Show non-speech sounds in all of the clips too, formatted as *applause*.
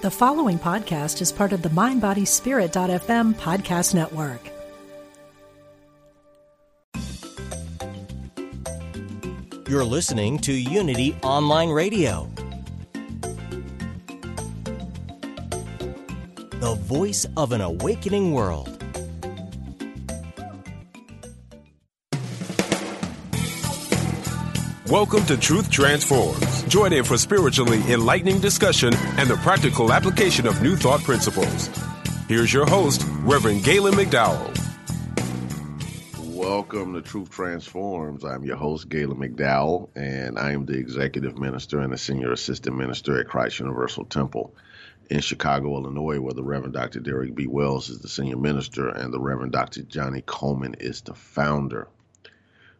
The following podcast is part of the MindBodySpirit.fm podcast network. You're listening to Unity Online Radio, the voice of an awakening world. Welcome to Truth Transforms. Join in for spiritually enlightening discussion and the practical application of new thought principles. Here's your host, Reverend Galen McDowell. Welcome to Truth Transforms. I'm your host, Galen McDowell, and I am the executive minister and the senior assistant minister at Christ Universal Temple in Chicago, Illinois, where the Reverend Dr. Derrick B. Wells is the senior minister and the Reverend Dr. Johnnie Colemon is the founder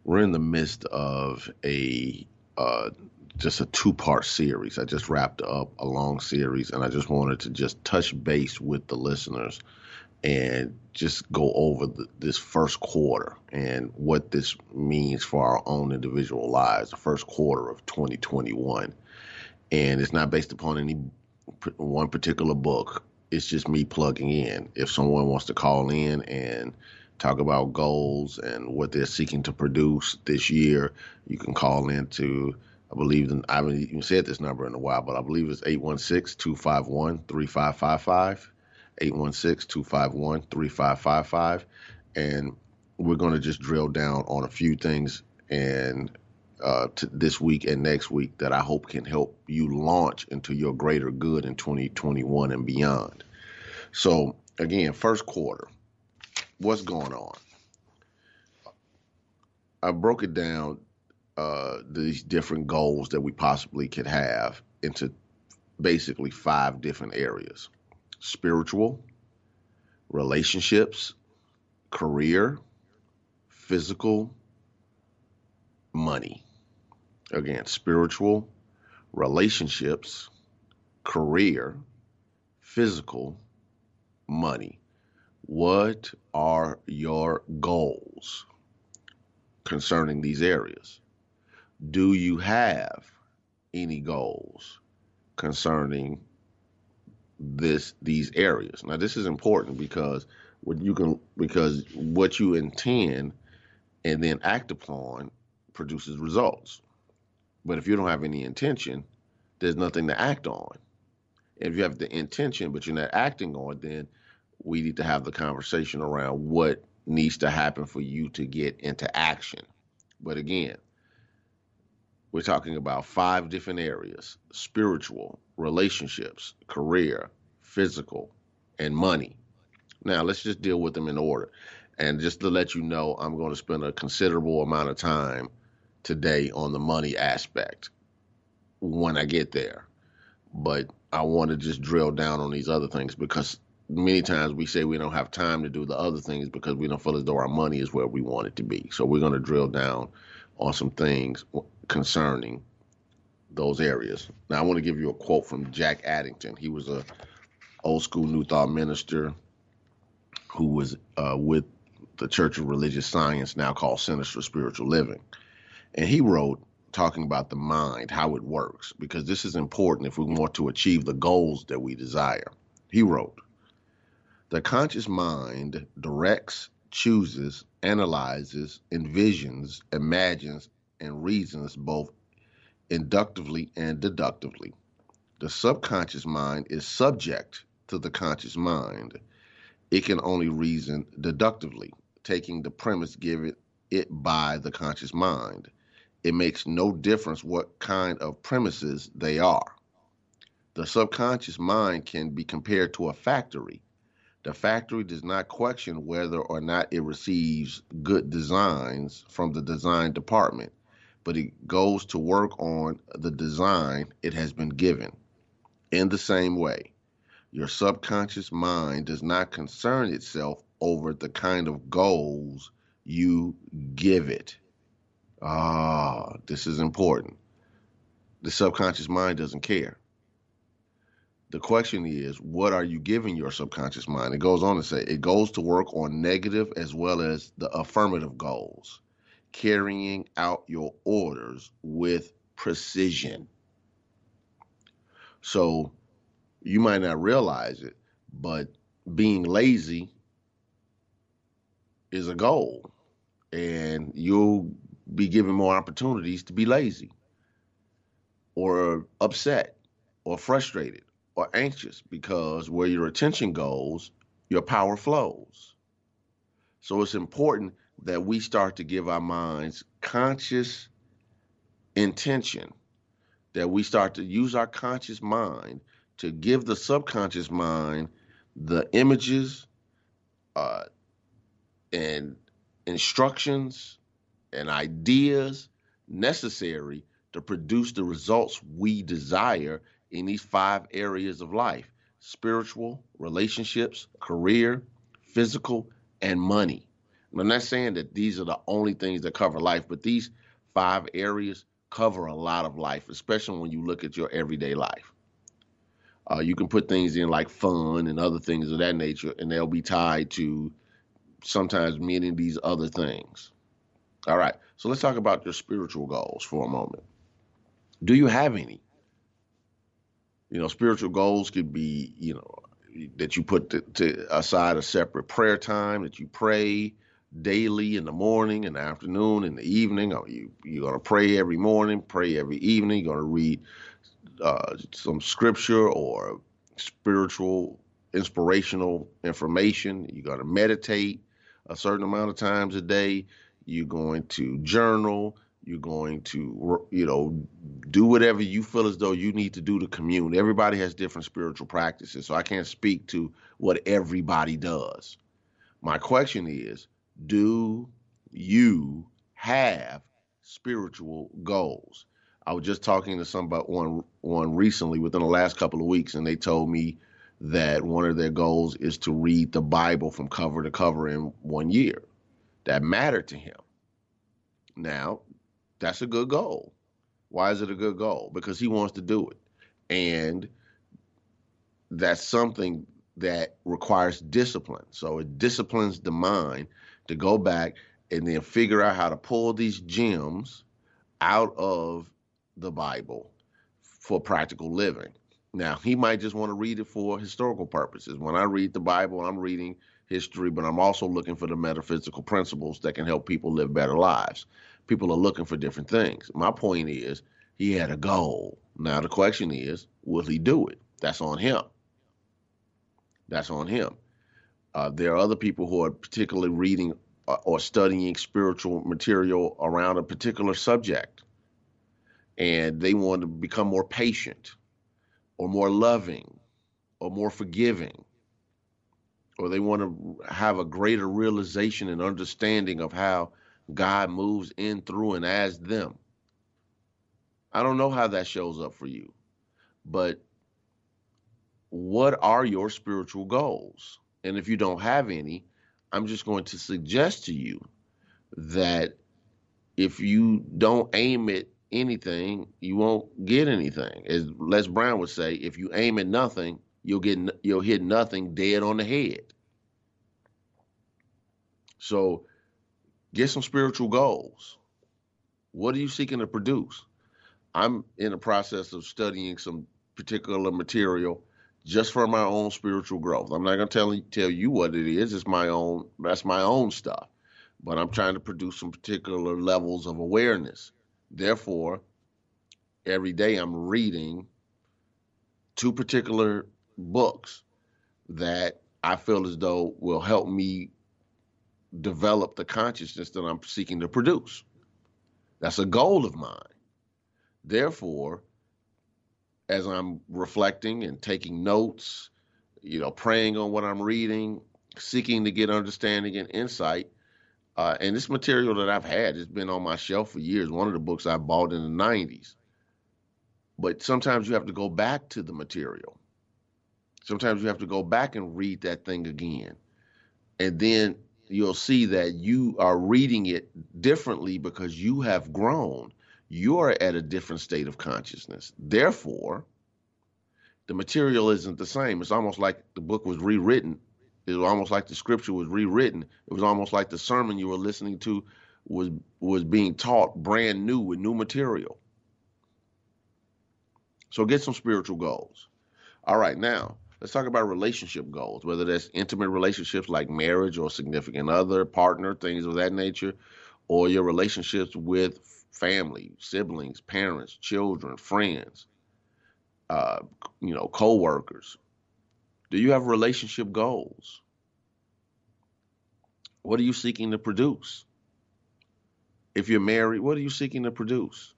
we're in the midst of a uh, just a two part series. I just wrapped up a long series, and I just wanted to just touch base with the listeners and just go over the, this first quarter and what this means for our own individual lives, the first quarter of 2021. And it's not based upon any one particular book. It's just me plugging in. If someone wants to call in and talk about goals and what they're seeking to produce this year, you can call into, I believe, I haven't even said this number in a while, but I believe it's 816 251 3555. 816 251 3555. And we're going to just drill down on a few things and uh, this week and next week that I hope can help you launch into your greater good in 2021 and beyond. So, again, first quarter, what's going on. I broke it down uh, these different goals that we possibly could have into basically five different areas: spiritual, relationships, career, physical, money. Again, spiritual, relationships, career, physical, money. What are your goals concerning these areas? Do you have any goals concerning this these areas? Now this is important because what you can because what you intend and then act upon produces results. But if you don't have any intention, there's nothing to act on. If you have the intention but you're not acting on, then we need to have the conversation around what needs to happen for you to get into action. But again, we're talking about five different areas spiritual, relationships, career, physical, and money. Now, let's just deal with them in order. And just to let you know, I'm going to spend a considerable amount of time today on the money aspect when I get there. But I want to just drill down on these other things because many times we say we don't have time to do the other things because we don't feel as though our money is where we want it to be. So we're going to drill down on some things concerning those areas. Now I want to give you a quote from Jack Addington. He was a old school New Thought minister who was uh, with the Church of Religious Science, now called Centers for Spiritual Living, and he wrote talking about the mind, how it works, because this is important if we want to achieve the goals that we desire. He wrote, the conscious mind directs, chooses, analyzes, envisions, imagines, and reasons both inductively and deductively. The subconscious mind is subject to the conscious mind. It can only reason deductively, taking the premise given it by the conscious mind. It makes no difference what kind of premises they are. The subconscious mind can be compared to a factory the factory does not question whether or not it receives good designs from the design department, but it goes to work on the design it has been given. In the same way, your subconscious mind does not concern itself over the kind of goals you give it. Ah, this is important. The subconscious mind doesn't care the question is, what are you giving your subconscious mind? It goes on to say it goes to work on negative as well as the affirmative goals, carrying out your orders with precision. So You might not realize it, but being lazy is a goal, and you'll be given more opportunities to be lazy or upset or frustrated or anxious because where your attention goes, your power flows. So it's important that we start to give our minds conscious intention, that we start to use our conscious mind to give the subconscious mind the images uh, and instructions and ideas necessary to produce the results we desire in these five areas of life spiritual, relationships, career, physical, and money. I'm not saying that these are the only things that cover life, but these five areas cover a lot of life, especially when you look at your everyday life. Uh, you can put things in like fun and other things of that nature, and they'll be tied to sometimes meaning these other things. All right, so let's talk about your spiritual goals for a moment. Do you have any? You know, spiritual goals could be, you know, that you put to, to aside a separate prayer time that you pray daily in the morning, in the afternoon, in the evening. Or you you're gonna pray every morning, pray every evening. You're gonna read uh, some scripture or spiritual, inspirational information. You're gonna meditate a certain amount of times a day. You're going to journal you're going to, you know, do whatever you feel as though you need to do to commune. Everybody has different spiritual practices, so I can't speak to what everybody does. My question is, do you have spiritual goals? I was just talking to somebody one one recently within the last couple of weeks, and they told me that one of their goals is to read the Bible from cover to cover in one year. That mattered to him. Now, that's a good goal. Why is it a good goal? Because he wants to do it. And that's something that requires discipline. So it disciplines the mind to go back and then figure out how to pull these gems out of the Bible for practical living. Now, he might just want to read it for historical purposes. When I read the Bible, I'm reading history, but I'm also looking for the metaphysical principles that can help people live better lives people are looking for different things. My point is, he had a goal. Now the question is, will he do it? That's on him. That's on him. Uh, there are other people who are particularly reading uh, or studying spiritual material around a particular subject, and they want to become more patient, or more loving, or more forgiving, or they want to have a greater realization and understanding of how God moves in, through, and as them. I don't know how that shows up for you, but what are your spiritual goals? And if you don't have any, I'm just going to suggest to you that if you don't aim at anything, you won't get anything. As Les Brown would say, if you aim at nothing, you'll get you'll hit nothing dead on the head. So Get some spiritual goals. What are you seeking to produce? I'm in the process of studying some particular material just for my own spiritual growth. I'm not going to tell tell you what it is. It's my own. That's my own stuff. But I'm trying to produce some particular levels of awareness. Therefore, every day I'm reading two particular books that I feel as though will help me develop the consciousness that I'm seeking to produce. That's a goal of mine. Therefore, as I'm reflecting and taking notes, you know, praying on what I'm reading, seeking to get understanding and insight, uh, and this material that I've had has been on my shelf for years. One of the books I bought in the 90s. But sometimes you have to go back to the material. Sometimes you have to go back and read that thing again. And then you'll see that you are reading it differently because you have grown. You're at a different state of consciousness. Therefore, the material isn't the same. It's almost like the book was rewritten. It was almost like the scripture was rewritten. It was almost like the sermon you were listening to was was being taught brand new with new material. So get some spiritual goals. All right, now let's talk about relationship goals, whether that's intimate relationships like marriage or significant other, partner, things of that nature, or your relationships with family, siblings, parents, children, friends, uh, you know, co-workers. Do you have relationship goals? What are you seeking to produce? If you're married, what are you seeking to produce?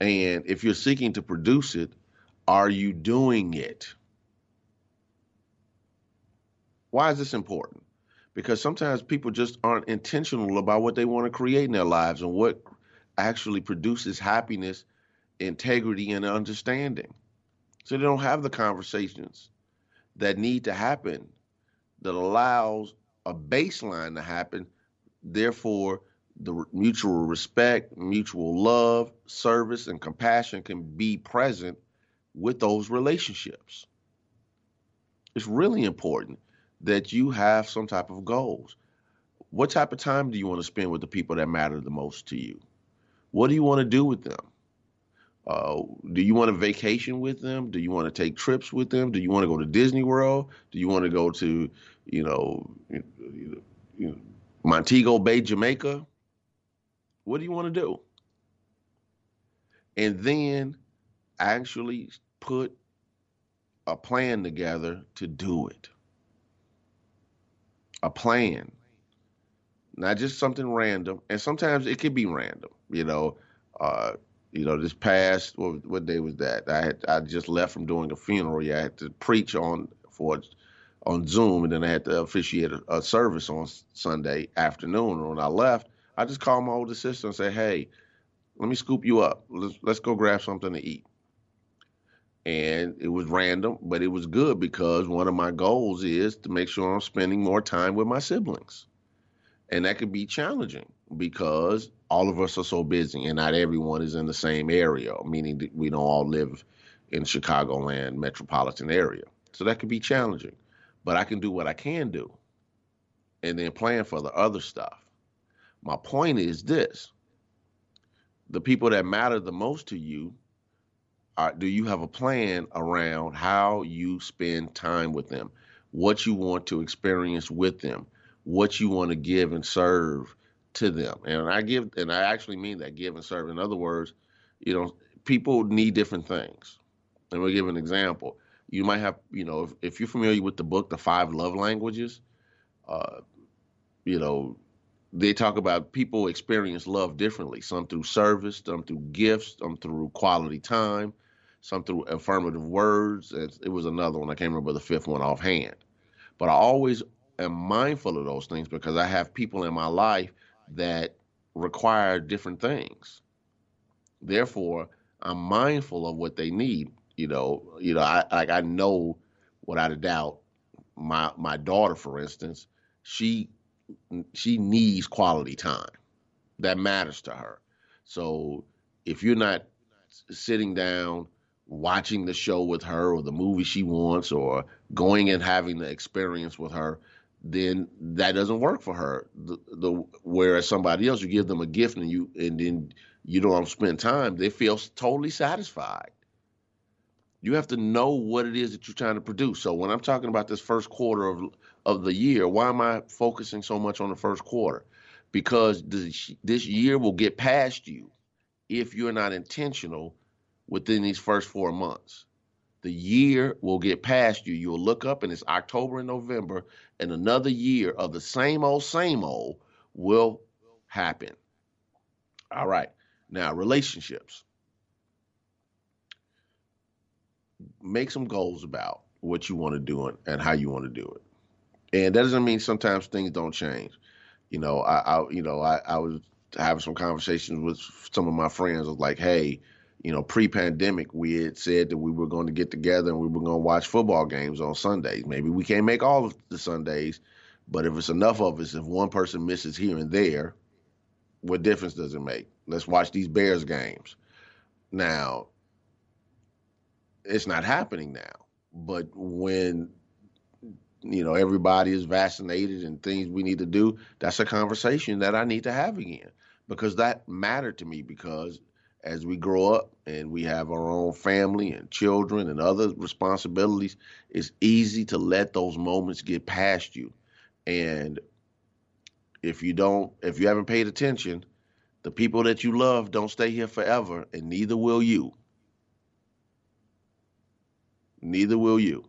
And if you're seeking to produce it, are you doing it? Why is this important? Because sometimes people just aren't intentional about what they want to create in their lives and what actually produces happiness, integrity, and understanding. So they don't have the conversations that need to happen that allows a baseline to happen. Therefore, the mutual respect, mutual love, service, and compassion can be present with those relationships. It's really important that you have some type of goals. What type of time do you want to spend with the people that matter the most to you? What do you want to do with them? Uh, do you want to vacation with them? Do you want to take trips with them? Do you want to go to Disney World? Do you want to go to, you know, you know, Montego Bay, Jamaica? What do you want to do? And then actually put a plan together to do it. A plan. Not just something random. And sometimes it could be random, you know. Uh, you know, this past what, what day was that? I had I just left from doing a funeral. Yeah, I had to preach on for on Zoom, and then I had to officiate a, a service on Sunday afternoon. And when I left, I just called my older sister and said, "Hey, let me scoop you up. Let's let's go grab something to eat." And it was random, but it was good because one of my goals is to make sure I'm spending more time with my siblings. And that could be challenging because all of us are so busy and not everyone is in the same area, meaning that we don't all live in Chicagoland metropolitan area. So that could be challenging. But I can do what I can do and then plan for the other stuff. My point is this the people that matter the most to you are, do you have a plan around how you spend time with them, what you want to experience with them, what you want to give and serve to them. And I give, and I actually mean that give and serve. In other words, you know, people need different things. And we'll give an example. You might have, you know, if, if you're familiar with the book, The Five Love Languages, uh, you know, they talk about people experience love differently. Some through service, some through gifts, some through quality time, some through affirmative words. It was another one. I can't remember the fifth one offhand. But I always am mindful of those things because I have people in my life that require different things. Therefore, I'm mindful of what they need. You know, you know, I like I know without a doubt, my my daughter, for instance, she she needs quality time. That matters to her. So if you're not sitting down watching the show with her or the movie she wants or going and having the experience with her, then that doesn't work for her. The, the whereas somebody else, you give them a gift and you and then you don't spend time, they feel totally satisfied. You have to know what it is that you're trying to produce. So when I'm talking about this first quarter of of the year, why am I focusing so much on the first quarter? Because this, this year will get past you if you're not intentional within these first four months the year will get past you. You'll look up and it's October and November, and another year of the same old, same old will happen. All right. Now, relationships. Make some goals about what you want to do and how you want to do it. And that doesn't mean sometimes things don't change. You know, I, I you know, I, I was having some conversations with some of my friends. I was like, hey, you know, pre-pandemic, we had said that we were going to get together and we were going to watch football games on Sundays. Maybe we can't make all of the Sundays, but if it's enough of us, if one person misses here and there, what difference does it make? Let's watch these Bears games. Now, it's not happening now, but when you know everybody is vaccinated and things we need to do, that's a conversation that I need to have again because that mattered to me because as we grow up and we have our own family and children and other responsibilities, it's easy to let those moments get past you. And if you don't, if you haven't paid attention, the people that you love don't stay here forever, and neither will you. Neither will you.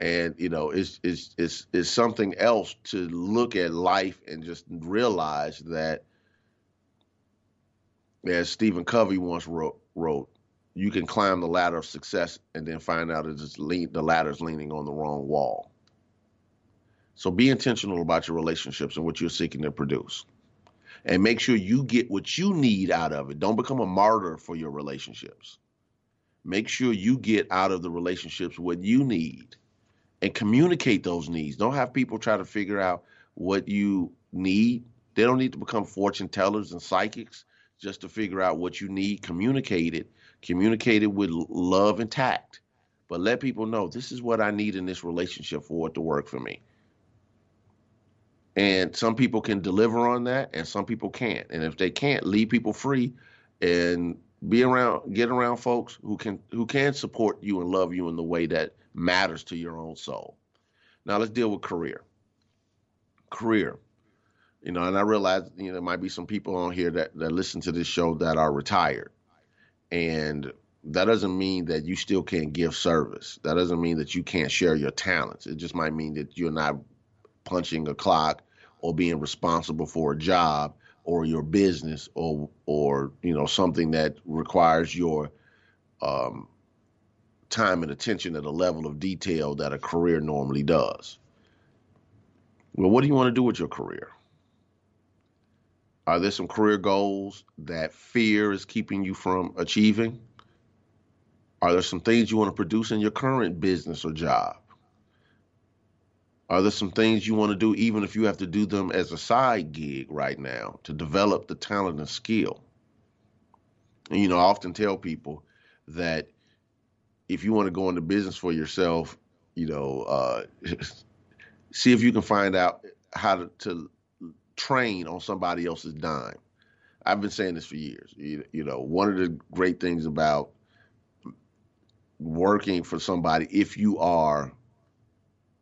And you know, it's it's it's it's something else to look at life and just realize that as Stephen Covey once wrote, wrote, you can climb the ladder of success and then find out it's lean, the ladder's leaning on the wrong wall. So be intentional about your relationships and what you're seeking to produce. And make sure you get what you need out of it. Don't become a martyr for your relationships. Make sure you get out of the relationships what you need and communicate those needs. Don't have people try to figure out what you need. They don't need to become fortune tellers and psychics just to figure out what you need. Communicate it. Communicate it with love and tact. But let people know this is what I need in this relationship for it to work for me. And some people can deliver on that and some people can't. And if they can't, leave people free and be around get around folks who can who can support you and love you in the way that matters to your own soul. Now let's deal with career. Career. You know, and I realize, you know, there might be some people on here that, that listen to this show that are retired. And that doesn't mean that you still can't give service. That doesn't mean that you can't share your talents. It just might mean that you're not punching a clock or being responsible for a job or your business or or you know something that requires your um, time and attention at a level of detail that a career normally does. Well, what do you want to do with your career? Are there some career goals that fear is keeping you from achieving? Are there some things you want to produce in your current business or job? Are there some things you want to do, even if you have to do them as a side gig right now to develop the talent and skill? And, you know, I often tell people that if you want to go into business for yourself, you know, uh, *laughs* see if you can find out how to, to train on somebody else's dime. I've been saying this for years. You, you know, one of the great things about working for somebody, if you are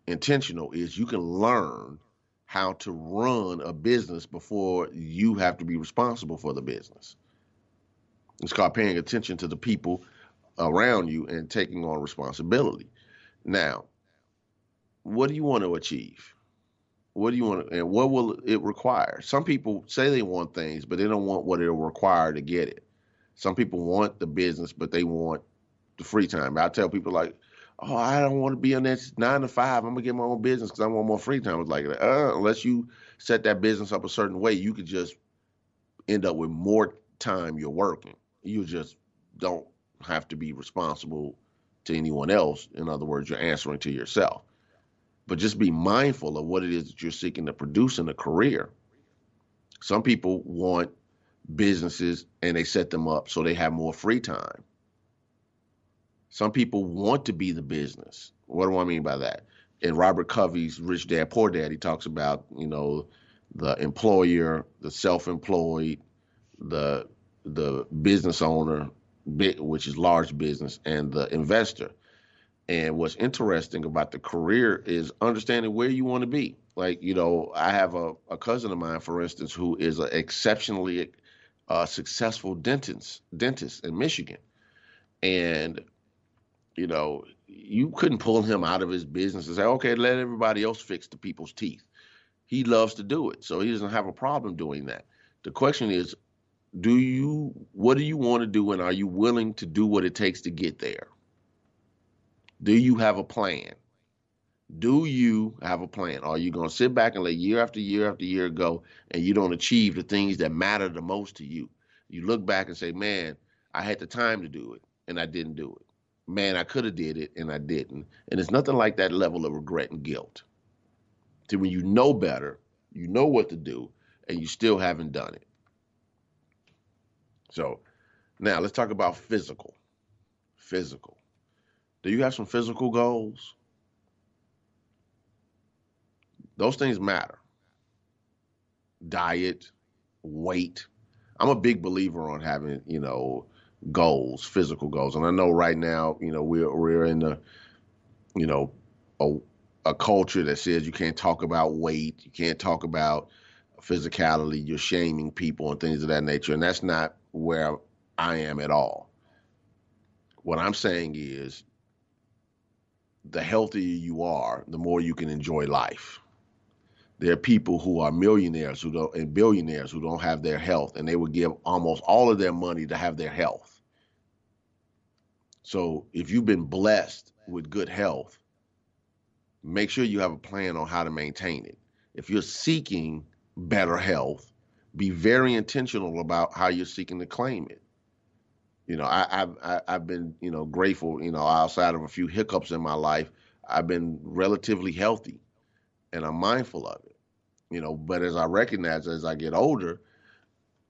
intentional is you can learn how to run a business before you have to be responsible for the business. It's called paying attention to the people around you and taking on responsibility. Now, what do you want to achieve? What do you want to, and what will it require? Some people say they want things, but they don't want what it'll require to get it. Some people want the business, but they want the free time. I tell people like, oh, I don't want to be on that nine to five. I'm gonna get my own business because I want more free time. It's like, uh, unless you set that business up a certain way, you could just end up with more time you're working. You just don't have to be responsible to anyone else. In other words, you're answering to yourself. But just be mindful of what it is that you're seeking to produce in a career. Some people want businesses and they set them up so they have more free time. Some people want to be the business. What do I mean by that? In Robert Covey's Rich Dad Poor Dad, he talks about, you know, the employer, the self-employed, the the business owner, which is large business, and the investor. And what's interesting about the career is understanding where you want to be. Like, you know, I have a, a cousin of mine, for instance, who is an exceptionally uh, successful dentist, dentist in Michigan. And you know, you couldn't pull him out of his business and say, okay, let everybody else fix the people's teeth. He loves to do it, so he doesn't have a problem doing that. The question is, do you what do you want to do and are you willing to do what it takes to get there? Do you have a plan? Do you have a plan? Are you going to sit back and let year after year after year go and you don't achieve the things that matter the most to you? You look back and say, man, I had the time to do it and I didn't do it man, I could have did it and I didn't. And it's nothing like that level of regret and guilt. To when you know better, you know what to do, and you still haven't done it. So now let's talk about physical. Physical. Do you have some physical goals? Those things matter. Diet, weight. I'm a big believer on having, you know, goals, physical goals. And I know right now, you know, we're we're in the, you know, a a culture that says you can't talk about weight, you can't talk about physicality, you're shaming people and things of that nature. And that's not where I am at all. What I'm saying is the healthier you are, the more you can enjoy life. There are people who are millionaires who don't and billionaires who don't have their health, and they would give almost all of their money to have their health. So if you've been blessed with good health, make sure you have a plan on how to maintain it. If you're seeking better health, be very intentional about how you're seeking to claim it. You know, I, have I've been you know grateful. You know, outside of a few hiccups in my life, I've been relatively healthy, and I'm mindful of it. You know, but as I recognize as I get older,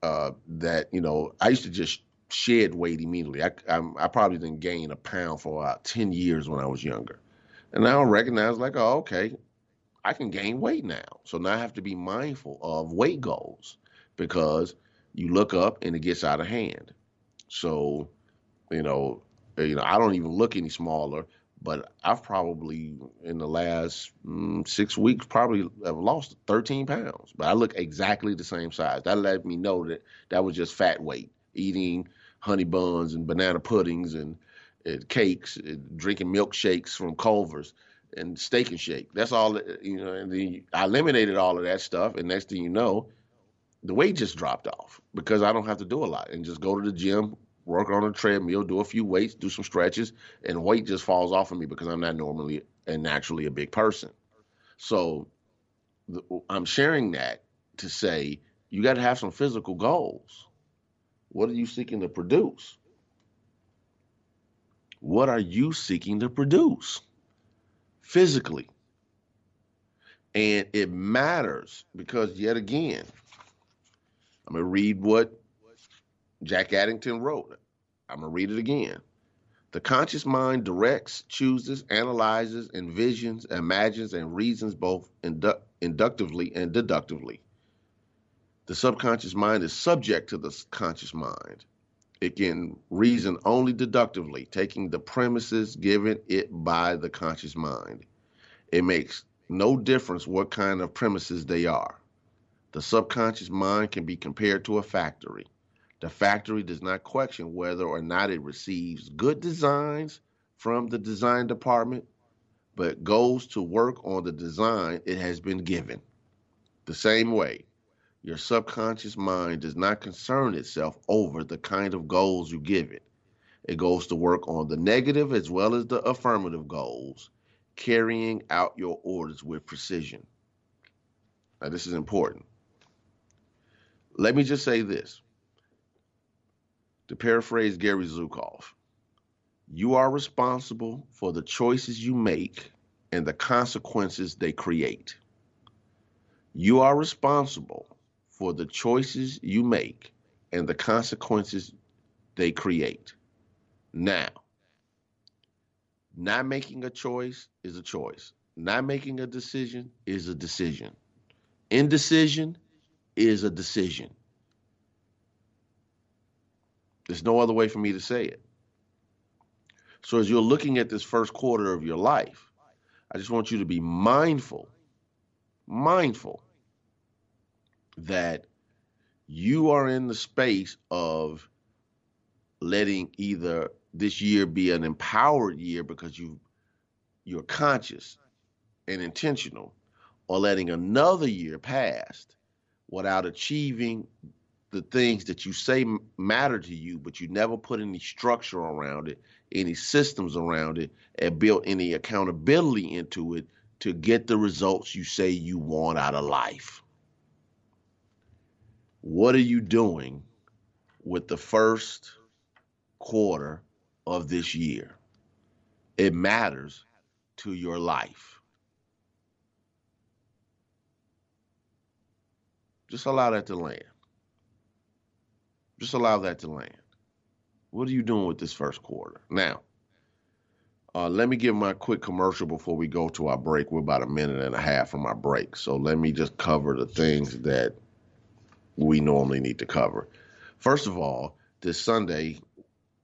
uh, that you know I used to just shed weight immediately. I I'm, I probably didn't gain a pound for about ten years when I was younger, and now I recognize like, oh, okay, I can gain weight now. So now I have to be mindful of weight goals because you look up and it gets out of hand. So, you know, uh, you know, I don't even look any smaller, but I've probably in the last mm, six weeks probably have lost 13 pounds. But I look exactly the same size. That let me know that that was just fat weight, eating honey buns and banana puddings and, and cakes, and drinking milkshakes from Culver's and steak and shake. That's all. You know, and then I eliminated all of that stuff, and next thing you know, the weight just dropped off because I don't have to do a lot and just go to the gym, work on a treadmill, do a few weights, do some stretches, and weight just falls off of me because I'm not normally and naturally a big person. So I'm sharing that to say you got to have some physical goals. What are you seeking to produce? What are you seeking to produce physically? And it matters because, yet again, I'm going to read what Jack Addington wrote. I'm going to read it again. The conscious mind directs, chooses, analyzes, envisions, imagines, and reasons both indu- inductively and deductively. The subconscious mind is subject to the conscious mind. It can reason only deductively, taking the premises given it by the conscious mind. It makes no difference what kind of premises they are. The subconscious mind can be compared to a factory. The factory does not question whether or not it receives good designs from the design department, but goes to work on the design it has been given. The same way, your subconscious mind does not concern itself over the kind of goals you give it. It goes to work on the negative as well as the affirmative goals, carrying out your orders with precision. Now, this is important. Let me just say this. To paraphrase Gary Zukav, you are responsible for the choices you make and the consequences they create. You are responsible for the choices you make and the consequences they create. Now, not making a choice is a choice. Not making a decision is a decision. Indecision is a decision. There's no other way for me to say it. So, as you're looking at this first quarter of your life, I just want you to be mindful, mindful that you are in the space of letting either this year be an empowered year because you you're conscious and intentional or letting another year pass without achieving the things that you say matter to you, but you never put any structure around it, any systems around it, and built any accountability into it to get the results you say you want out of life. What are you doing with the first quarter of this year? It matters to your life. Just allow that to land. Just allow that to land. What are you doing with this first quarter? Now, uh, let me give my quick commercial before we go to our break. We're about a minute and a half from our break. So let me just cover the things that we normally need to cover. First of all, this Sunday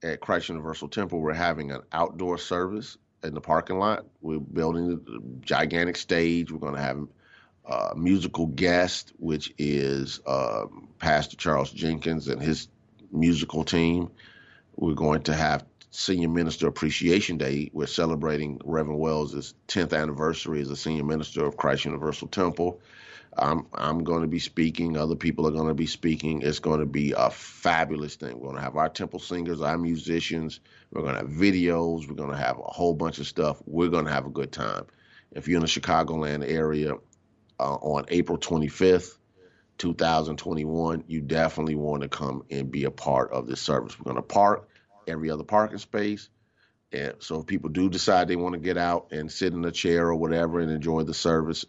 at Christ Universal Temple, we're having an outdoor service in the parking lot. We're building a gigantic stage. We're going to have musical guest, which is uh, Pastor Charles Jenkins and his musical team. We're going to have Senior Minister Appreciation Day. We're celebrating Reverend Wells' 10th anniversary as a senior minister of Christ Universal Temple. I'm I'm going to be speaking. Other people are going to be speaking. It's going to be a fabulous thing. We're going to have our temple singers, our musicians. We're going to have videos. We're going to have a whole bunch of stuff. We're going to have a good time. If you're in the Chicagoland area uh, on April 25th, 2021, you definitely want to come and be a part of this service. We're going to park every other parking space. And so if people do decide they want to get out and sit in a chair or whatever and enjoy the service,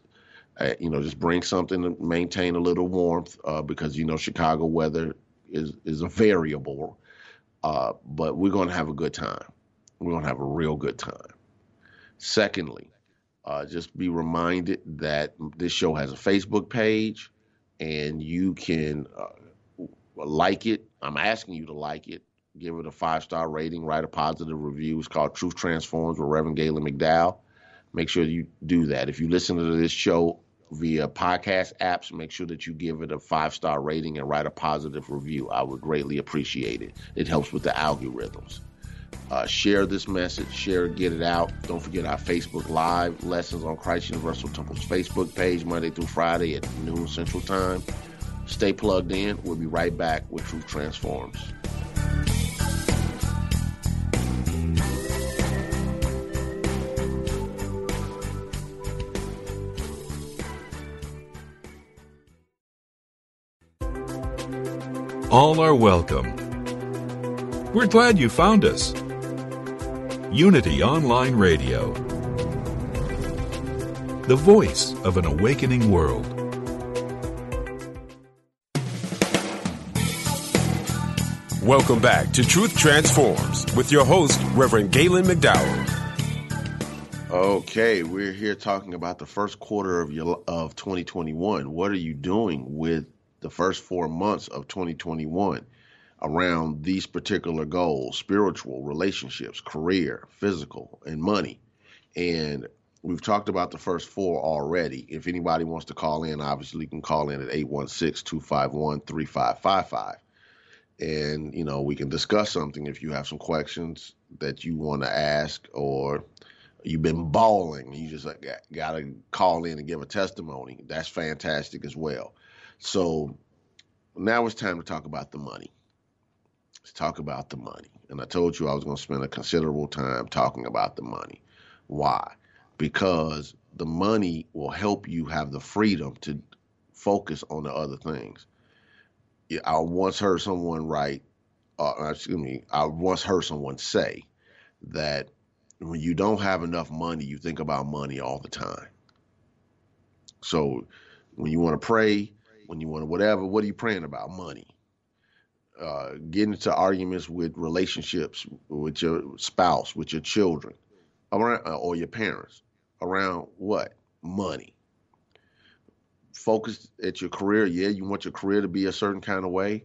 uh, you know, just bring something to maintain a little warmth uh, because you know Chicago weather is is a variable. Uh, but we're going to have a good time. We're going to have a real good time. Secondly, uh, just be reminded that this show has a Facebook page, and you can uh, like it. I'm asking you to like it. Give it a five star rating. Write a positive review. It's called Truth Transforms with Reverend Galen McDowell make sure you do that. If you listen to this show via podcast apps, make sure that you give it a five star rating and write a positive review. I would greatly appreciate it. It helps with the algorithms. Uh, share this message, share get it out. Don't forget our Facebook Live lessons on Christ Universal Temple's Facebook page, Monday through Friday at noon Central Time. Stay plugged in. We'll be right back with Truth Transforms. All are welcome. We're glad you found us. Unity Online Radio, the voice of an awakening world. Welcome back to Truth Transforms with your host, Reverend Galen McDowell. Okay, we're here talking about the first quarter of your, of 2021. What are you doing with the first four months of 2021 around these particular goals spiritual, relationships, career, physical, and money. And we've talked about the first four already. If anybody wants to call in, obviously you can call in at 816 251 3555. And, you know, we can discuss something if you have some questions that you want to ask or you've been bawling you just got to call in and give a testimony. That's fantastic as well. So now it's time to talk about the money. Let's talk about the money. And I told you I was going to spend a considerable time talking about the money. Why? Because the money will help you have the freedom to focus on the other things. I once heard someone write, uh, excuse me, I once heard someone say that when you don't have enough money, you think about money all the time. So when you want to pray, when you want to whatever, what are you praying about? Money. Uh, getting into arguments with relationships with your spouse, with your children, around uh, or your parents around what? Money. Focus at your career. Yeah, you want your career to be a certain kind of way,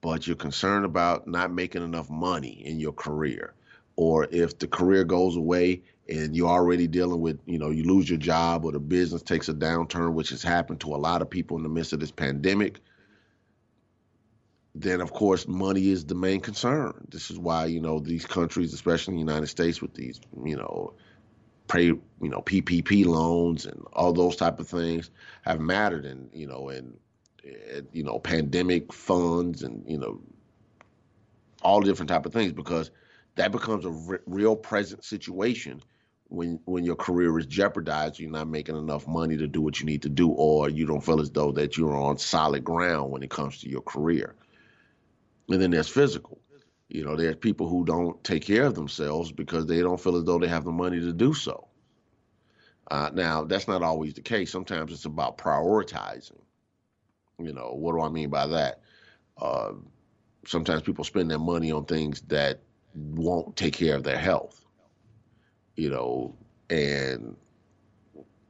but you're concerned about not making enough money in your career. Or if the career goes away and you're already dealing with, you know, you lose your job or the business takes a downturn, which has happened to a lot of people in the midst of this pandemic, then of course money is the main concern. This is why, you know, these countries, especially the United States with these, you know, pay, you know, PPP loans and all those type of things have mattered and, you know, and, you know, pandemic funds and, you know, all different type of things because that becomes a r- real present situation when when your career is jeopardized, you're not making enough money to do what you need to do, or you don't feel as though that you're on solid ground when it comes to your career. And then there's physical. You know, there's people who don't take care of themselves because they don't feel as though they have the money to do so. Uh, now, that's not always the case. Sometimes it's about prioritizing. You know, what do I mean by that? Uh, sometimes people spend their money on things that won't take care of their health you know, and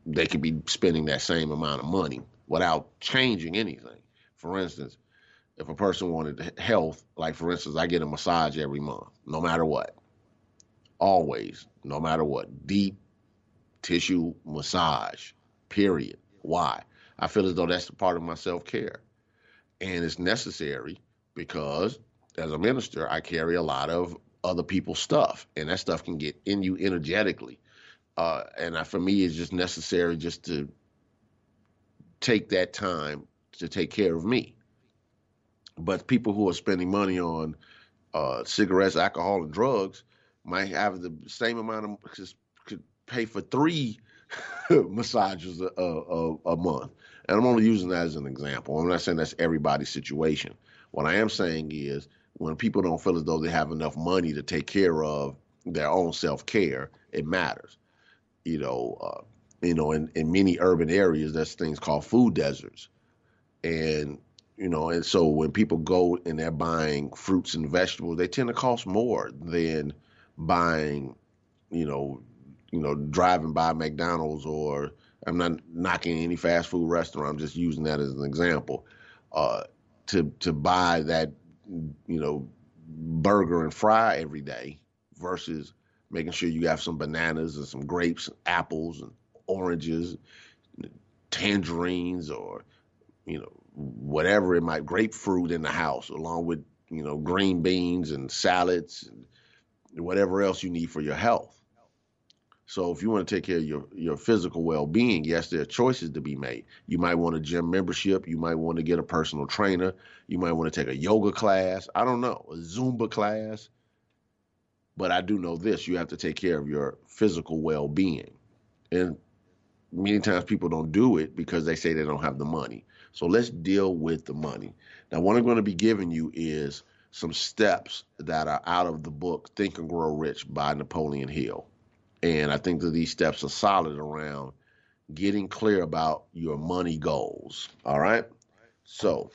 they could be spending that same amount of money without changing anything. For instance, if a person wanted health, like for instance, I get a massage every month, no matter what. Always, no matter what. Deep tissue massage, period. Why? I feel as though that's a part of my self care. And it's necessary because as a minister, I carry a lot of other people's stuff, and that stuff can get in you energetically. Uh, and I, for me, it's just necessary just to take that time to take care of me. But people who are spending money on uh, cigarettes, alcohol, and drugs might have the same amount of could pay for three *laughs* massages a, a, a, month. And I'm only using that as an example. I'm not saying that's everybody's situation. What I am saying is when people don't feel as though they have enough money to take care of their own self care, it matters. You know, uh, you know, in, in many urban areas, there's things called food deserts, and you know, and so when people go and they're buying fruits and vegetables, they tend to cost more than buying, you know, you know, driving by McDonald's or I'm not knocking any fast food restaurant. I'm just using that as an example. Uh, to to buy that, you know, burger and fry every day versus making sure you have some bananas and some grapes, apples and oranges, tangerines, or you know whatever it might grapefruit in the house, along with you know green beans and salads and whatever else you need for your health. So if you want to take care of your, your physical well-being, yes, there are choices to be made. You might want a gym membership. You might want to get a personal trainer. You might want to take a yoga class. I don't know, a Zumba class. But I do know this: you have to take care of your physical well-being, and many times people don't do it because they say they don't have the money. So let's deal with the money. Now, what I'm going to be giving you is some steps that are out of the book Think and Grow Rich by Napoleon Hill. And I think that these steps are solid around getting clear about your money goals. All right. So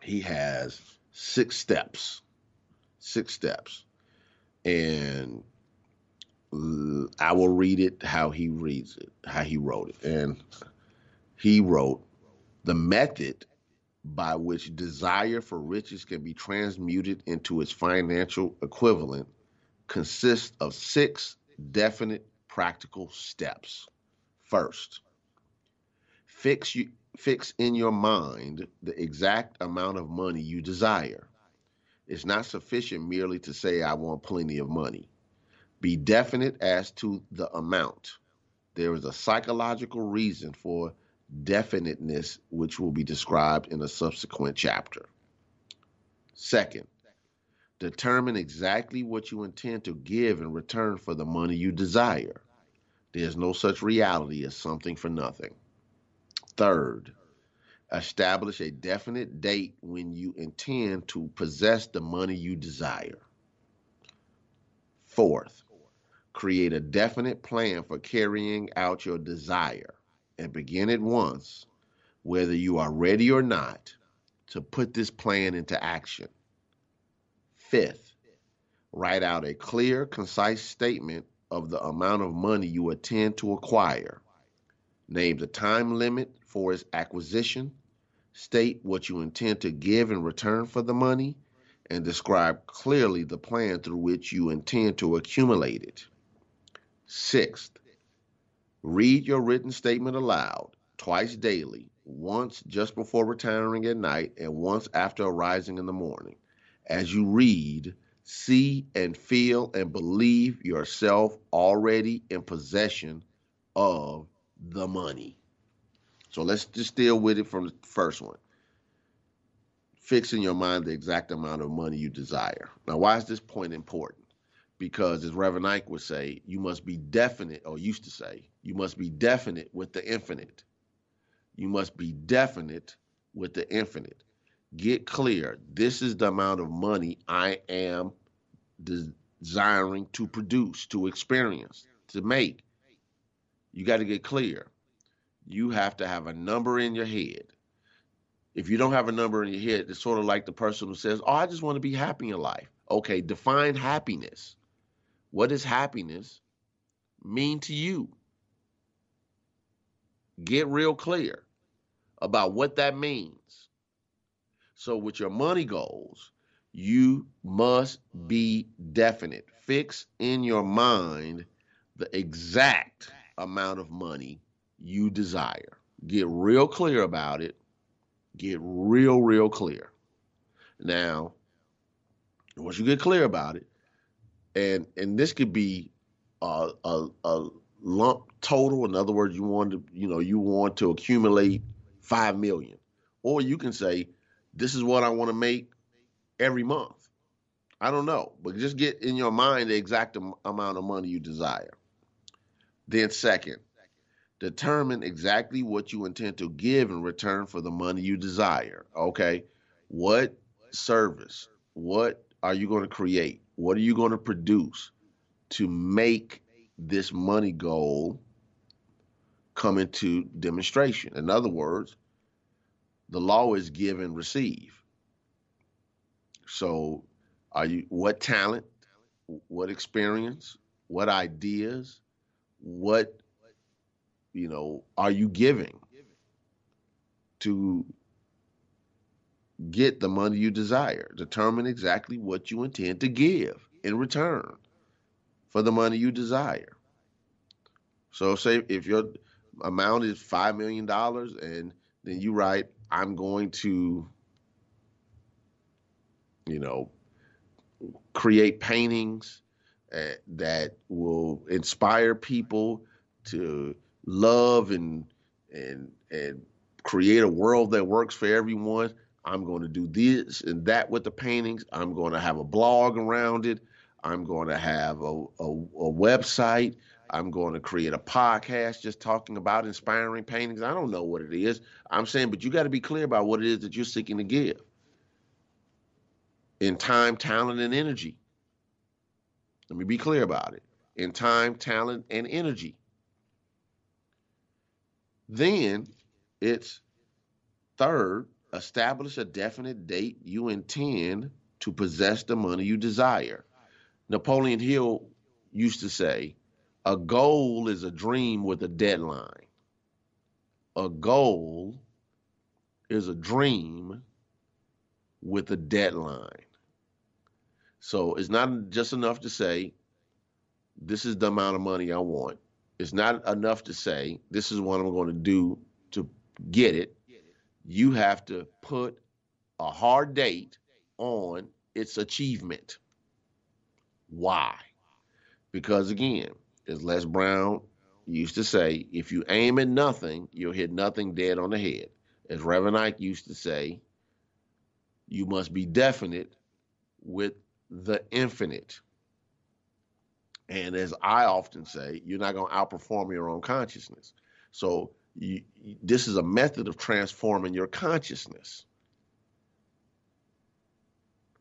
he has six steps, six steps. And I will read it how he reads it, how he wrote it. And he wrote, the method by which desire for riches can be transmuted into its financial equivalent consists of six definite practical steps. First, fix you fix in your mind the exact amount of money you desire. It's not sufficient merely to say I want plenty of money. Be definite as to the amount. There is a psychological reason for definiteness, which will be described in a subsequent chapter. Second, determine exactly what you intend to give in return for the money you desire. There's no such reality as something for nothing. Third, establish a definite date when you intend to possess the money you desire. Fourth, create a definite plan for carrying out your desire and begin at once, whether you are ready or not, to put this plan into action. Fifth, write out a clear, concise statement of the amount of money you intend to acquire. Name the time limit for its acquisition. State what you intend to give in return for the money and describe clearly the plan through which you intend to accumulate it. Sixth, Read your written statement aloud twice daily, once just before retiring at night and once after arising in the morning. As you read, see and feel and believe yourself already in possession of the money. So let's just deal with it from the first one. Fix in your mind the exact amount of money you desire. Now, why is this point important? Because as Reverend Ike would say, you must be definite, or used to say, you must be definite with the infinite. You must be definite with the infinite. Get clear. This is the amount of money I am desiring to produce, to experience, to make. You got to get clear. You have to have a number in your head. If you don't have a number in your head, it's sort of like the person who says, Oh, I just want to be happy in life. Okay, define happiness. What does happiness mean to you? Get real clear about what that means. So with your money goals, you must be definite. Fix in your mind the exact amount of money you desire. Get real clear about it. Get real, real clear. Now, once you get clear about it, and and this could be a, a, a lump total. In other words, you want to, you know, you want to accumulate five million, or you can say, this is what I want to make every month. I don't know, but just get in your mind the exact am- amount of money you desire. Then, second, determine exactly what you intend to give in return for the money you desire. Okay, what service, what are you going to create? What are you going to produce to make this money goal come into demonstration? In other words, the law is give and receive. So, are you what talent, what experience, what ideas, what you know are you giving to get the money you desire? Determine exactly what you intend to give in return for the money you desire. So, say if your amount is five million dollars, and then you write, "I'm going to." you know, create paintings uh, that will inspire people to love and and and create a world that works for everyone. I'm going to do this and that with the paintings. I'm going to have a blog around it. I'm going to have a, a, a website. I'm going to create a podcast just talking about inspiring paintings. I don't know what it is. I'm saying, but you got to be clear about what it is that you're seeking to give in time, talent, and energy. Let me be clear about it in time, talent, and energy. Then it's third, establish a definite date you intend to possess the money you desire. Napoleon Hill used to say, a goal is a dream with a deadline. A goal is a dream with a deadline. So it's not just enough to say, this is the amount of money I want. It's not enough to say, this is what I'm going to do to get it. You have to put a hard date on its achievement. Why? Because again, as Les Brown used to say, if you aim at nothing, you'll hit nothing dead on the head. As Reverend Ike used to say, you must be definite with the infinite. And as I often say, you're not going to outperform your own consciousness. So you, this is a method of transforming your consciousness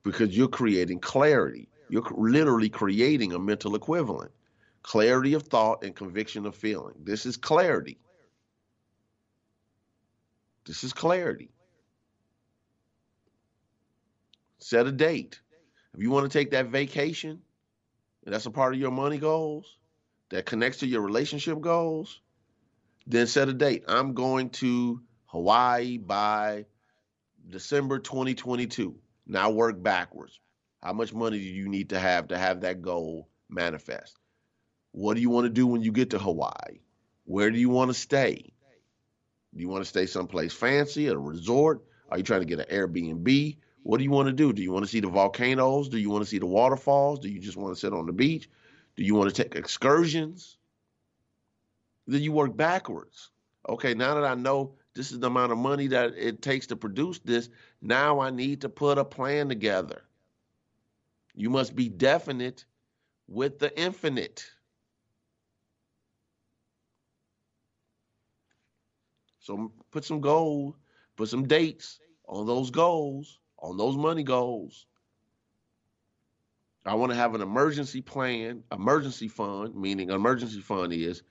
because you're creating clarity. You're literally creating a mental equivalent clarity of thought and conviction of feeling. This is clarity. This is clarity. Set a date. If you want to take that vacation, and that's a part of your money goals that connects to your relationship goals, then set a date. I'm going to Hawaii by December 2022. Now work backwards. How much money do you need to have to have that goal manifest? What do you want to do when you get to Hawaii? Where do you want to stay? Do you want to stay someplace fancy, at a resort? Are you trying to get an Airbnb? What do you want to do? Do you want to see the volcanoes? Do you want to see the waterfalls? Do you just want to sit on the beach? Do you want to take excursions? Then you work backwards. Okay, now that I know this is the amount of money that it takes to produce this, now I need to put a plan together. You must be definite with the infinite. So put some goals, put some dates on those goals on those money goals. I want to have an emergency plan, emergency fund, meaning emergency fund is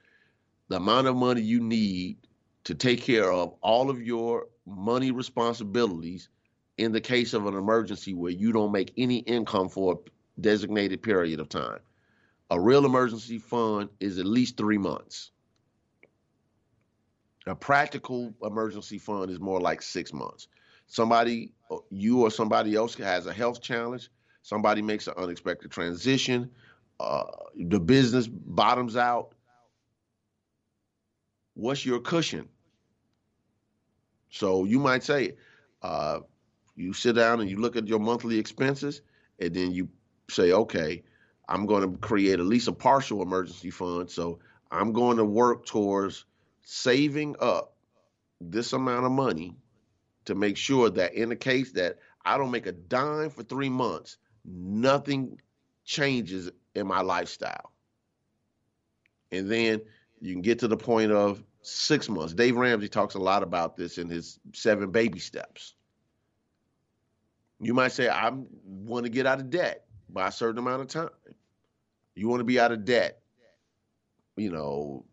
the amount of money you need to take care of all of your money responsibilities in the case of an emergency where you don't make any income for a designated period of time. A real emergency fund is at least three months. A practical emergency fund is more like six months. somebody, uh, you or somebody else has a health challenge, somebody makes an unexpected transition, uh, the business bottoms out. What's your cushion? So you might say, uh, you sit down and you look at your monthly expenses, and then you say, okay, I'm going to create at least a partial emergency fund. So I'm going to work towards saving up this amount of money to make sure that in the case that I don't make a dime for three months, nothing changes in my lifestyle. And then you can get to the point of six months. Dave Ramsey talks a lot about this in his seven baby steps. You might say, I want to get out of debt by a certain amount of time. You want to be out of debt, you know,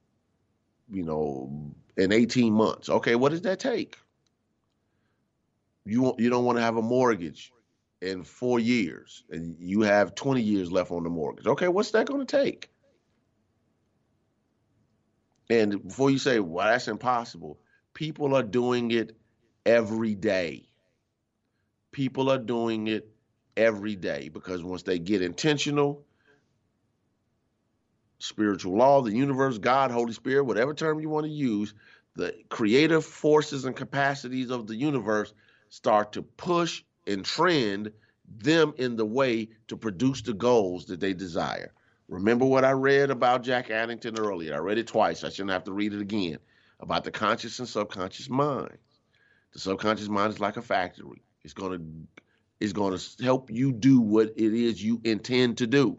you know, in 18 months. Okay, what does that take? You you don't want to have a mortgage in four years, and you have 20 years left on the mortgage. Okay, what's that going to take? And before you say, well, that's impossible, people are doing it every day. People are doing it every day because once they get intentional, spiritual law, the universe, God, Holy Spirit, whatever term you want to use, the creative forces and capacities of the universe start to push and trend them in the way to produce the goals that they desire. Remember what I read about Jack Addington earlier? I read it twice. I shouldn't have to read it again about the conscious and subconscious minds. The subconscious mind is like a factory. It's going to is going to help you do what it is you intend to do.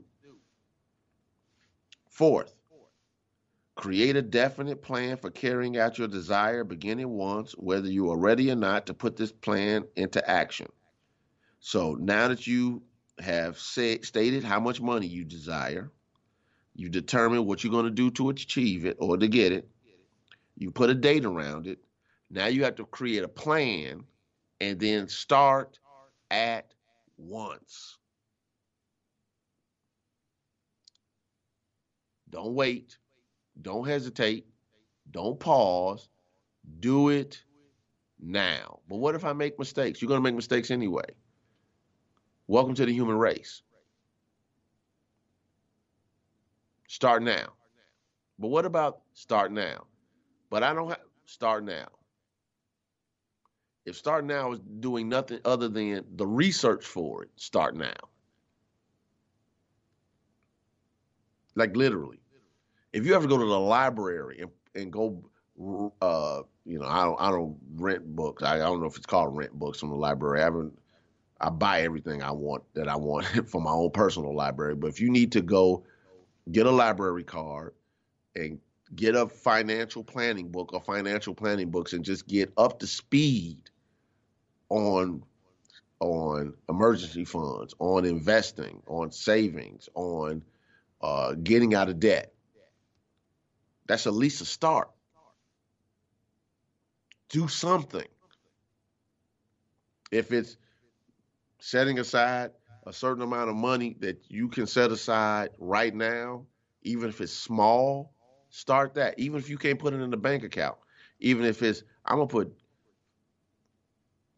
Fourth, create a definite plan for carrying out your desire beginning once, whether you are ready or not to put this plan into action. So now that you have say, stated how much money you desire, you determine what you're going to do to achieve it or to get it, you put a date around it. Now you have to create a plan and then start at once. Don't wait. Don't hesitate. Don't pause. Do it now. But what if I make mistakes? You're going to make mistakes anyway. Welcome to the human race. Start now. But what about start now? But I don't have start now. If start now is doing nothing other than the research for it, start now. Like literally. If you ever go to the library and, and go uh, you know, I don't I don't rent books. I, I don't know if it's called rent books from the library. I haven't I buy everything I want that I want *laughs* for my own personal library. But if you need to go get a library card and get a financial planning book or financial planning books and just get up to speed on on emergency funds, on investing, on savings, on uh, getting out of debt. That's at least a start. Do something. If it's setting aside a certain amount of money that you can set aside right now, even if it's small, start that. Even if you can't put it in the bank account, even if it's, I'm going to put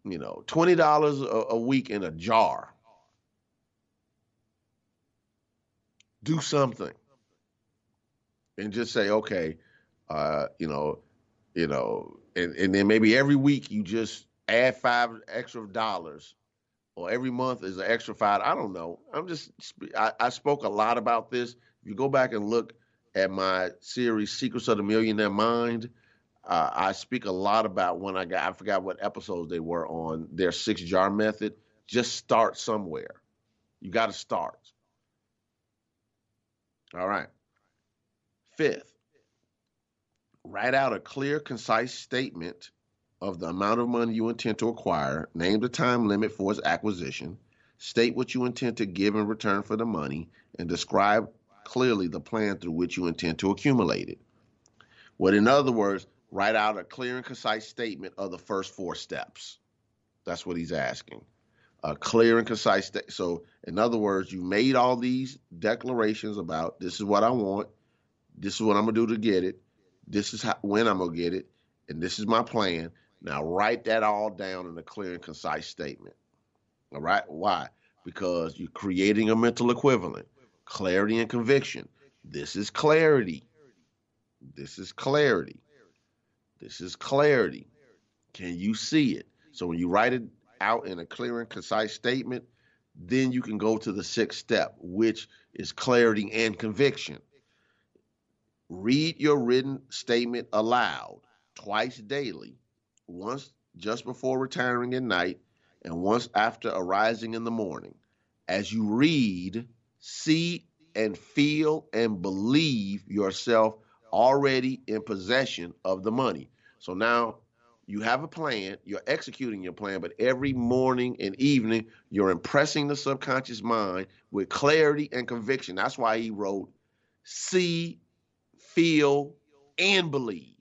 you know, twenty dollars a week in a jar. Do something, and just say, okay, uh, you know, you know, and, and then maybe every week you just add five extra dollars, or every month is an extra five. I don't know. I'm just I, I spoke a lot about this. If you go back and look at my series Secrets of the Millionaire Mind, uh, I speak a lot about when I got, I forgot what episodes they were on their six jar method. Just start somewhere. You got to start. All right. Fifth, write out a clear, concise statement of the amount of money you intend to acquire, name the time limit for its acquisition, state what you intend to give in return for the money, and describe clearly the plan through which you intend to accumulate it. What, in other words, write out a clear and concise statement of the first four steps. That's what he's asking. A clear and concise. St- so, in other words, you made all these declarations about this is what I want, this is what I'm gonna do to get it, this is how, when I'm gonna get it, and this is my plan. Now write that all down in a clear and concise statement. All right? Why? Because you're creating a mental equivalent. Clarity and conviction. This is clarity. This is clarity. This is clarity. Can you see it? So when you write it out in a clear and concise statement, then you can go to the sixth step, which is clarity and conviction. Read your written statement aloud twice daily, once just before retiring at night and once after arising in the morning. As you read, see and feel and believe yourself already in possession of the money. So now you have a plan, you're executing your plan, but every morning and evening, you're impressing the subconscious mind with clarity and conviction. That's why he wrote, see, feel, and believe.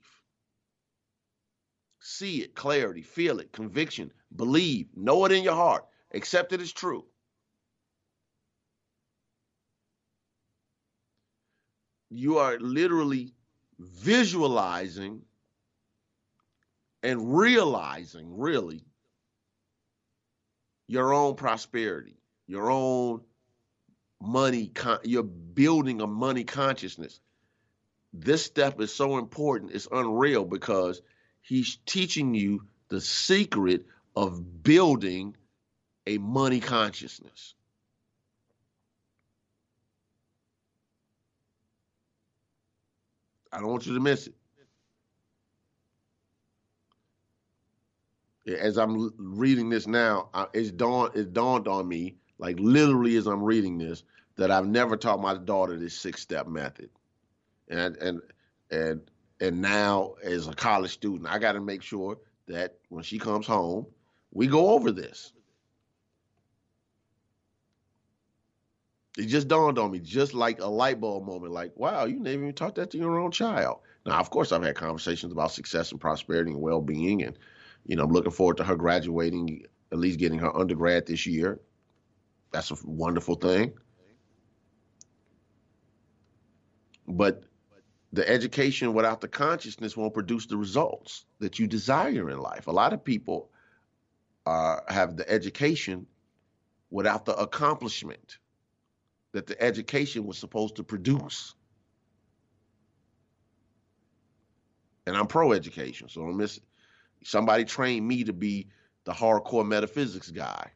See it, clarity, feel it, conviction, believe, know it in your heart, accept it as true. You are literally visualizing and realizing really your own prosperity, your own money, you're building a money consciousness. This step is so important, it's unreal because he's teaching you the secret of building a money consciousness. I don't want you to miss it. As I'm reading this now, it's dawned it dawned on me, like literally as I'm reading this, that I've never taught my daughter this six step method, and and and and now as a college student, I got to make sure that when she comes home, we go over this. it just dawned on me, just like a light bulb moment, like, wow, you never even taught that to your own child. Now, of course, I've had conversations about success and prosperity and well being, and, you know, I'm looking forward to her graduating, at least getting her undergrad this year. That's a wonderful thing. But the education without the consciousness won't produce the results that you desire in life. A lot of people uh, have the education without the accomplishment that the education was supposed to produce. And I'm pro education, so somebody trained me to be the hardcore metaphysics guy.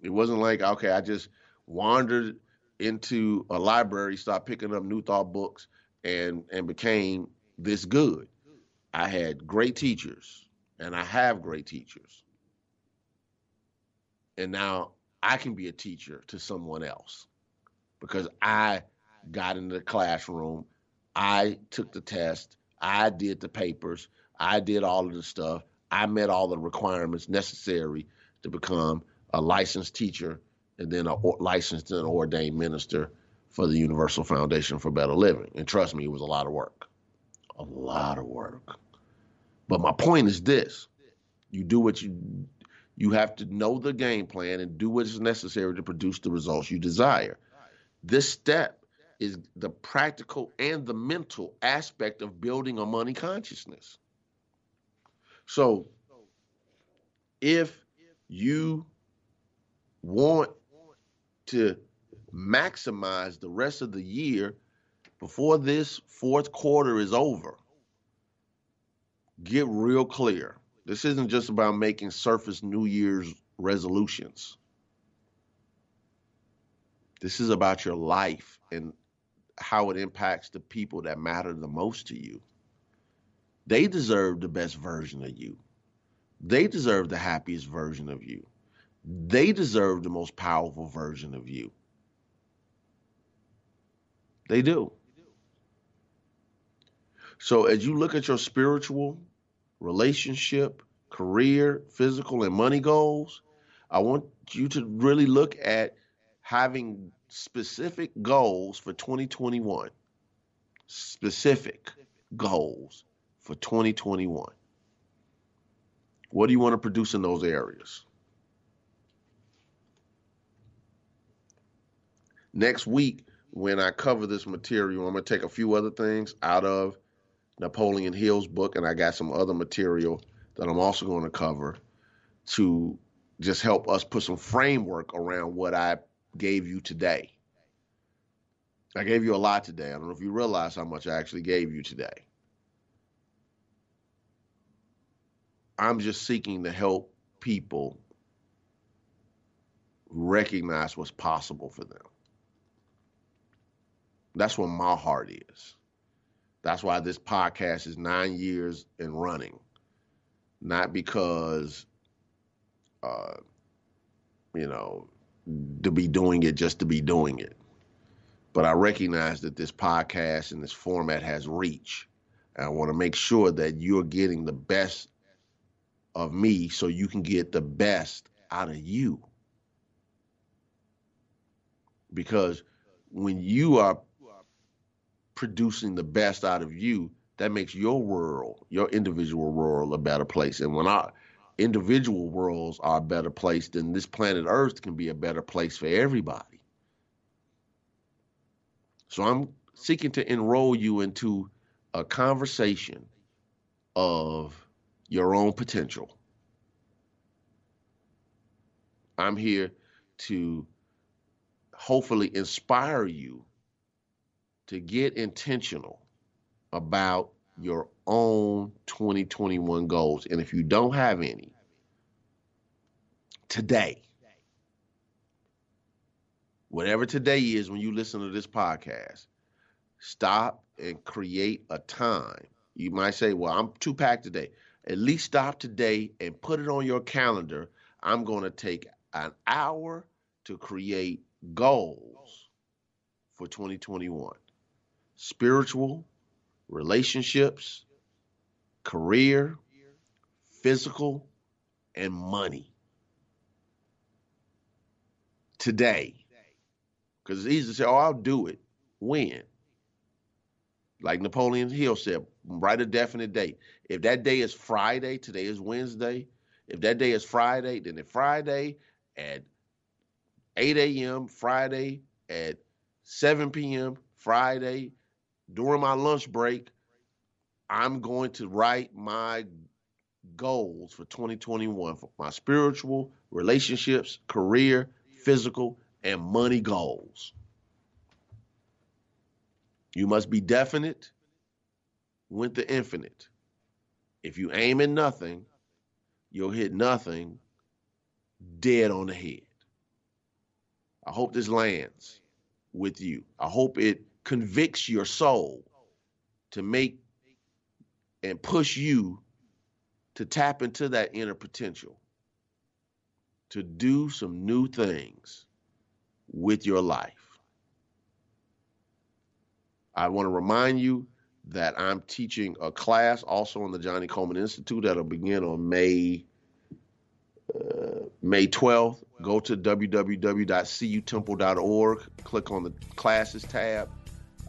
It wasn't like, okay, I just wandered into a library, started picking up new thought books and and became this good. I had great teachers and I have great teachers. And now I can be a teacher to someone else because I got into the classroom, I took the test, I did the papers, I did all of the stuff, I met all the requirements necessary to become a licensed teacher and then a licensed and ordained minister for the Universal Foundation for Better Living. And trust me, it was a lot of work. A lot of work. But my point is this you do what you you have to know the game plan and do what is necessary to produce the results you desire. This step is the practical and the mental aspect of building a money consciousness. So, if you want to maximize the rest of the year before this fourth quarter is over, get real clear. This isn't just about making surface New Year's resolutions. This is about your life and how it impacts the people that matter the most to you. They deserve the best version of you. They deserve the happiest version of you. They deserve the most powerful version of you. They do. So as you look at your spiritual, relationship, career, physical, and money goals, I want you to really look at having specific goals for 2021. Specific goals for 2021. What do you want to produce in those areas? Next week, when I cover this material, I'm going to take a few other things out of Napoleon Hill's book, and I got some other material that I'm also going to cover to just help us put some framework around what I gave you today. I gave you a lot today. I don't know if you realize how much I actually gave you today. I'm just seeking to help people recognize what's possible for them. That's where my heart is. That's why this podcast is nine years and running. Not because, uh, you know, to be doing it just to be doing it. But I recognize that this podcast and this format has reach. And I want to make sure that you're getting the best of me so you can get the best out of you. Because when you are producing the best out of you, that makes your world, your individual world, a better place. And when our individual worlds are a better place, then this planet Earth can be a better place for everybody. So I'm seeking to enroll you into a conversation of your own potential. I'm here to hopefully inspire you to get intentional about your own 2021 goals. And if you don't have any, today, whatever today is when you listen to this podcast, stop and create a time. You might say, Well, I'm too packed today. At least stop today and put it on your calendar. I'm going to take an hour to create goals for 2021 spiritual, relationships, career, physical, and money. Today. Because it's easy to say, oh, I'll do it. When? Like Napoleon Hill said, write a definite date. If that day is Friday, today is Wednesday. If that day is Friday, then it's Friday at 8 a.m., Friday at 7 p.m., Friday during my lunch break, I'm going to write my goals for 2021 for my spiritual, relationships, career, physical, and money goals. You must be definite with the infinite. If you aim at nothing, you'll hit nothing dead on the head. I hope this lands with you. I hope it convicts your soul to make and push you to tap into that inner potential, to do some new things with your life. I want to remind you that I'm teaching a class also on the Johnnie Colemon Institute that'll begin on May uh, May 12th. Go to www.cutemple.org, click on the classes tab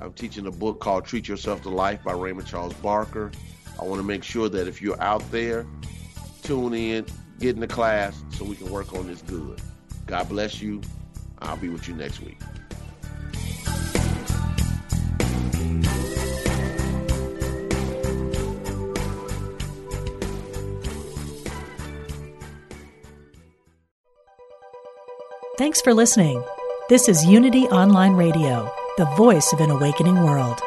I'm teaching a book called Treat Yourself to Life by Raymond Charles Barker. I want to make sure that if you're out there, tune in, get in the class so we can work on this good. God bless you. I'll be with you next week. Thanks for listening. This is Unity Online Radio the voice of an awakening world.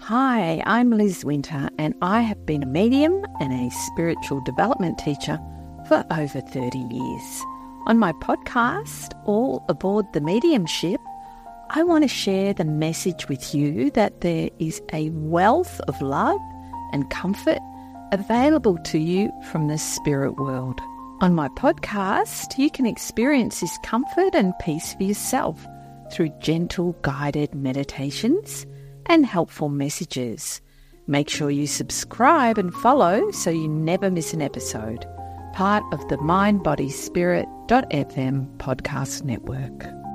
Hi, I'm Liz Winter, and I have been a medium and a spiritual development teacher for over 30 years. On my podcast, All Aboard the Mediumship, I want to share the message with you that there is a wealth of love and comfort available to you from the spirit world. On my podcast, you can experience this comfort and peace for yourself through gentle guided meditations and helpful messages. Make sure you subscribe and follow so you never miss an episode. Part of the mindbodyspirit.fm podcast network.